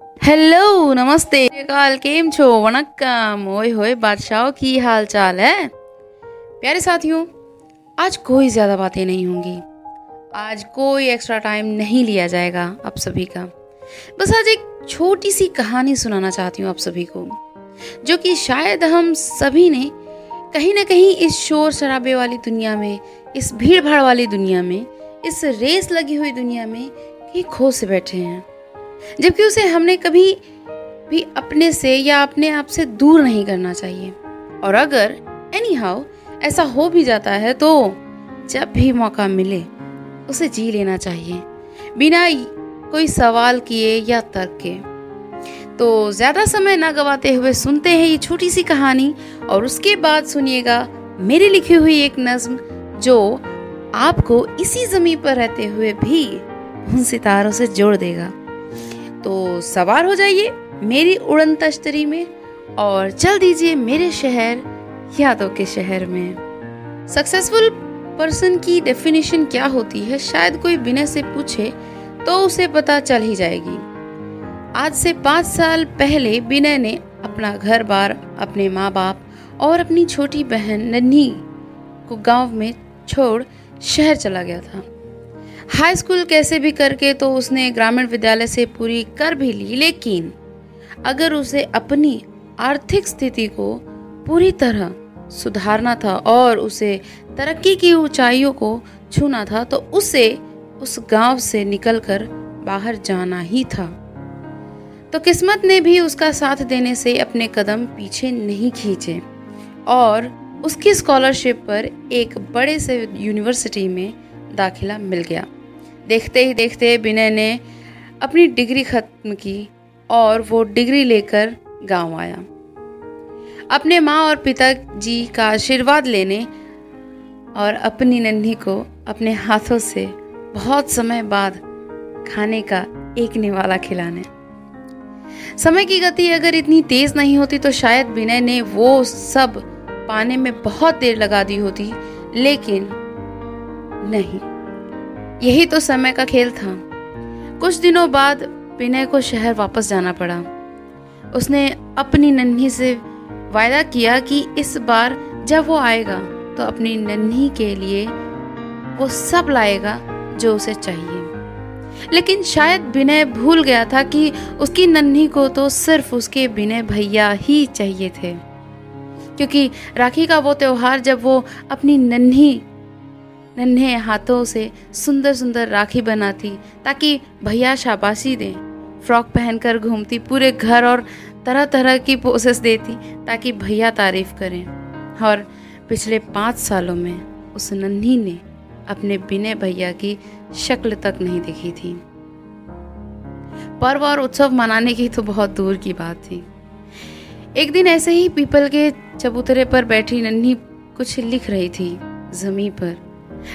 Hello नमस्ते। काल केम छो? वणक्कम ओए होए, बादशाह, की हाल चाल है? प्यारे साथियों, आज कोई ज़्यादा बातें नहीं होंगी। आज कोई एक्स्ट्रा टाइम नहीं लिया जाएगा आप सभी का। बस आज एक छोटी सी कहानी सुनाना चाहती हूँ आप सभी को, जो कि शायद हम सभी ने कहीं ना कहीं इस शोर शराबे वाली दुनिया में, इस भीड़ भाड़ वाली दुनिया में, इस रेस लगी हुई दुनिया में कहीं खो से बैठे हैं। जबकि उसे हमने कभी भी अपने से या अपने आप से दूर नहीं करना चाहिए। और अगर एनी हाउ ऐसा हो भी जाता है तो जब भी मौका मिले, उसे जी लेना चाहिए। बिना कोई सवाल किए या तर्क के। तो ज़्यादा समय ना गवाते हुए सुनते हैं ये छोटी सी कहानी, और उसके बाद सुनिएगा मेरी लिखी हुई एक नज्म, जो आपको इसी ज़मीन पर रहते हुए भी उन सितारों से जोड़ देगा। तो सवार हो जाइए मेरी उड़न तश्तरी में और चल दीजिए मेरे शहर, यादों के शहर में। सक्सेसफुल पर्सन की डेफिनेशन क्या होती है? शायद कोई बिना से पूछे तो उसे पता चल ही जाएगी। आज से पाँच साल पहले बिनय ने अपना घर बार अपने माँ बाप और अपनी छोटी बहन नन्ही को गाँव में छोड़ शहर चला गया था। हाई स्कूल कैसे भी करके तो उसने ग्रामीण विद्यालय से पूरी कर भी ली, लेकिन अगर उसे अपनी आर्थिक स्थिति को पूरी तरह सुधारना था और उसे तरक्की की ऊंचाइयों को छूना था तो उसे उस गाँव से निकलकर बाहर जाना ही था। तो किस्मत ने भी उसका साथ देने से अपने कदम पीछे नहीं खींचे और उसकी स्कॉलरशिप पर एक बड़े से यूनिवर्सिटी में दाखिला मिल गया। देखते ही देखते विनय ने अपनी डिग्री खत्म की और वो डिग्री लेकर गाँव आया। अपने माँ और पिता जी का आशीर्वाद लेने और अपनी नन्ही को अपने हाथों से बहुत समय बाद खाने का एक निवाला खिलाने। समय की गति अगर इतनी तेज नहीं होती तो शायद विनय ने वो सब पाने में बहुत देर लगा दी होती, लेकिन नहीं। यही तो समय का खेल था। कुछ दिनों बाद विनय को शहर वापस जाना पड़ा। उसने अपनी नन्ही से वायदा किया कि इस बार जब वो आएगा तो अपनी नन्ही के लिए वो सब लाएगा जो उसे चाहिए। लेकिन शायद विनय भूल गया था कि उसकी नन्ही को तो सिर्फ़ उसके विनय भैया ही चाहिए थे। क्योंकि राखी का वो त्योहार जब वो अपनी नन्ही नन्हे हाथों से सुंदर सुंदर राखी बनाती, ताकि भैया शाबाशी दें। फ्रॉक पहनकर घूमती, पूरे घर और तरह तरह की पोसेस देती, ताकि भैया तारीफ़ करें। और पिछले पाँच सालों में उस नन्ही ने अपने बिने भैया की शक्ल तक नहीं देखी थी। पर्व और उत्सव मनाने की तो बहुत दूर की बात थी। एक दिन ऐसे ही पीपल के चबूतरे पर बैठी नन्ही कुछ लिख रही थी जमी पर।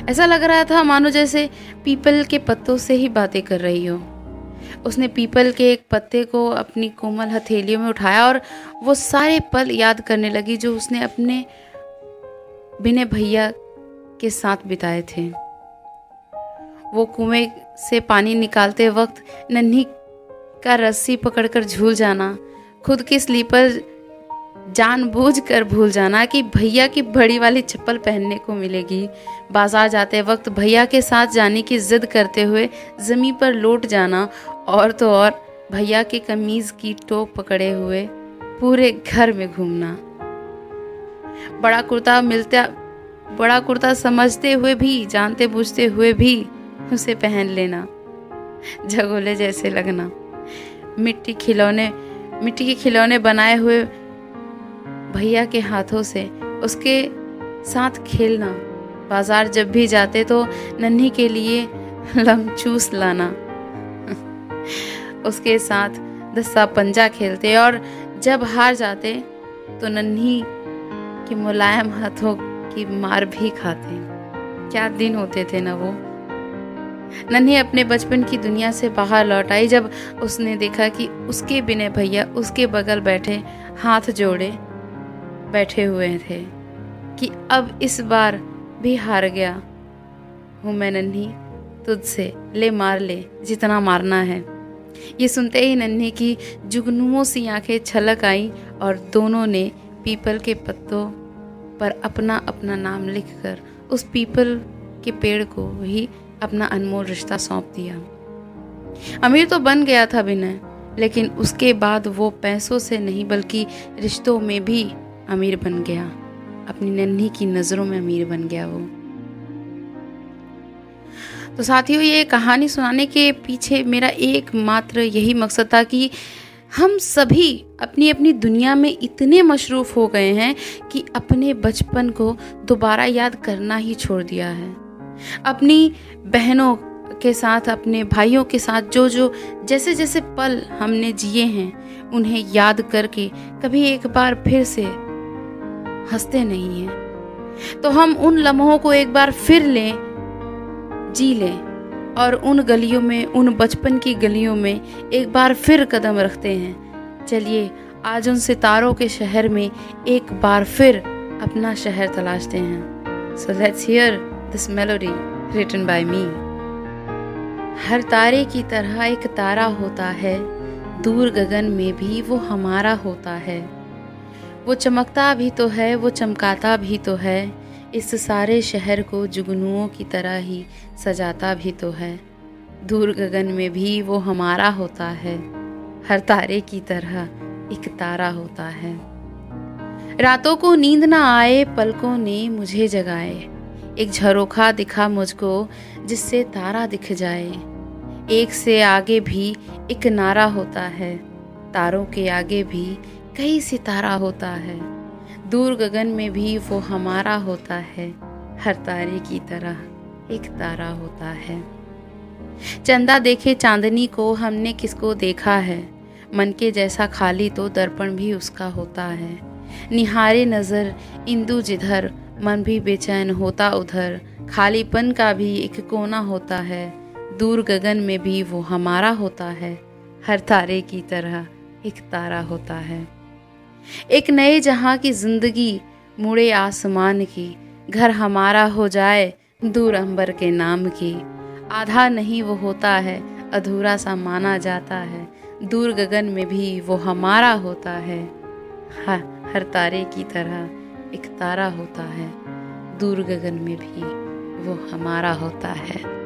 ऐसा लग रहा था, मानो जैसे पीपल के पत्तों से ही बातें कर रही हो। उसने पीपल के एक पत्ते को अपनी कोमल हथेलियों में उठाया और वो सारे पल याद करने लगी जो उसने अपने बिने भैया के साथ बिताए थे। वो कुएँ से पानी निकालते वक्त नन्ही का रस्सी पकड़कर झूल जाना, खुद की स्लीपर जानबूझकर भूल जाना कि भैया की बड़ी वाली चप्पल पहनने को मिलेगी। बाज़ार जाते वक्त भैया के साथ जाने की जिद करते हुए ज़मीन पर लौट जाना और तो और भैया के कमीज़ की टोप पकड़े हुए पूरे घर में घूमना। बड़ा कुर्ता मिलता, बड़ा कुर्ता समझते हुए भी, जानते बूझते हुए भी उसे पहन लेना। झगोले जैसे लगना। मिट्टी खिलौने, मिट्टी के खिलौने बनाए हुए भैया के हाथों से उसके साथ खेलना। बाज़ार जब भी जाते तो नन्ही के लिए लमचूस लाना। उसके साथ दस्ता पंजा खेलते और जब हार जाते तो नन्ही के मुलायम हाथों की मार भी खाते। क्या दिन होते थे ना वो। नन्ही अपने बचपन की दुनिया से बाहर लौट आई जब उसने देखा कि उसके बिने भैया उसके बगल बैठे हाथ जोड़े। बैठे हुए थे कि अब इस बार भी हार गया। हूँ मैं नन्ही, तुझसे ले मार ले, जितना मारना है। ये सुनते ही नन्हे की जुगनुओं सी आँखें छलक आई और दोनों ने पीपल के पत्तों पर अपना अपना नाम लिखकर उस पीपल के पेड़ को ही अपना अनमोल रिश्ता सौंप दिया। अमीर तो बन गया था विनय, लेकिन उसके बाद वो पैसों से नहीं, बल्कि रिश्तों में भी अमीर बन गया। अपनी नन्ही की नज़रों में अमीर बन गया वो। तो साथियों, ये कहानी सुनाने के पीछे मेरा एकमात्र यही मकसद था कि हम सभी अपनी अपनी दुनिया में इतने मशरूफ़ हो गए हैं कि अपने बचपन को दोबारा याद करना ही छोड़ दिया है। अपनी बहनों के साथ, अपने भाइयों के साथ जो जो जैसे जैसे पल हमने जिए हैं, उन्हें याद करके कभी एक बार फिर से हँसते नहीं हैं। तो हम उन लम्हों को एक बार फिर लें, जी लें, और उन गलियों में, उन बचपन की गलियों में एक बार फिर कदम रखते हैं। चलिए, आज उन सितारों के शहर में एक बार फिर अपना शहर तलाशते हैं। So let's hear this melody written by me हर तारे की तरह एक तारा होता है, दूर गगन में भी वो हमारा होता है। वो चमकता भी तो है, वो चमकाता भी तो है। इस सारे शहर को जुगनुओं की तरह ही सजाता भी तो है। दूर गगन में भी वो हमारा होता है। हर तारे की तरह एक तारा होता है। रातों को नींद ना आए, पलकों ने मुझे जगाए। एक झरोखा दिखा मुझको जिससे तारा दिख जाए। एक से आगे भी एक नारा होता है। तारों के आगे भी कई सितारा होता है। दूर गगन में भी वो हमारा होता है। हर तारे की तरह एक तारा होता है। चंदा देखे चांदनी को हमने किसको देखा है? मन के जैसा खाली तो दर्पण भी उसका होता है। निहारे नज़र इंदु जिधर, मन भी बेचैन होता उधर। खालीपन का भी एक कोना होता है। दूर गगन में भी वो हमारा होता है। हर तारे की तरह एक तारा होता है। एक नए जहाँ की ज़िंदगी मुड़े आसमान की घर हमारा हो जाए दूर अंबर के नाम की। आधा नहीं वो होता है अधूरा सा माना जाता है दूर गगन में भी वो हमारा होता है। हर, हर तारे की तरह एक तारा होता है दूर गगन में भी वो हमारा होता है।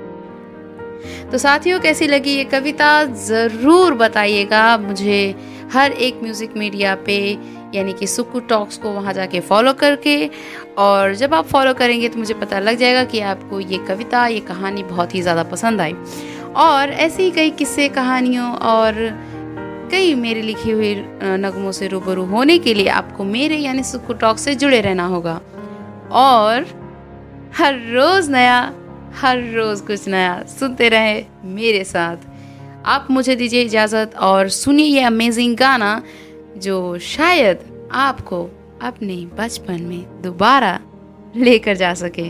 तो साथियों कैसी लगी ये कविता? ज़रूर बताइएगा मुझे। हर एक म्यूज़िक मीडिया पे, यानी कि सुकू टॉक्स को वहाँ जाके फॉलो करके, और जब आप फॉलो करेंगे तो मुझे पता लग जाएगा कि आपको ये कविता, ये कहानी बहुत ही ज़्यादा पसंद आई। और ऐसे ही कई किस्से कहानियों और कई मेरे लिखी हुई नगमों से रूबरू होने के लिए आपको मेरे, यानी सुकू टॉक से जुड़े रहना होगा। और हर रोज़ नया, हर रोज कुछ नया सुनते रहे मेरे साथ। आप मुझे दीजिए इजाज़त और सुनिए ये अमेजिंग गाना जो शायद आपको अपने बचपन में दोबारा लेकर जा सके।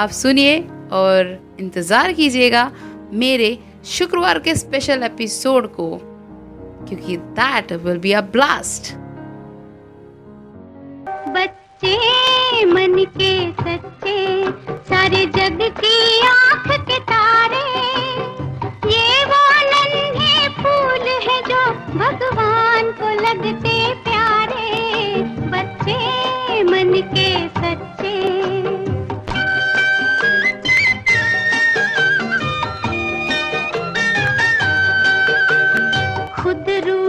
आप सुनिए और इंतज़ार कीजिएगा मेरे शुक्रवार के स्पेशल एपिसोड को, क्योंकि that will be a blast बच्चे, मन के सच्चे, सारे जग की आँख के तारे।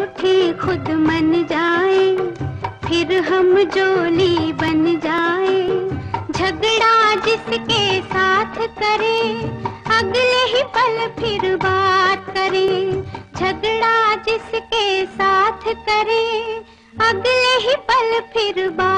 खुद खुद मन जाए, फिर हम जोली बन जाए। झगड़ा जिसके साथ करे, अगले ही पल फिर बात करे। झगड़ा जिसके साथ करे, अगले ही पल फिर बात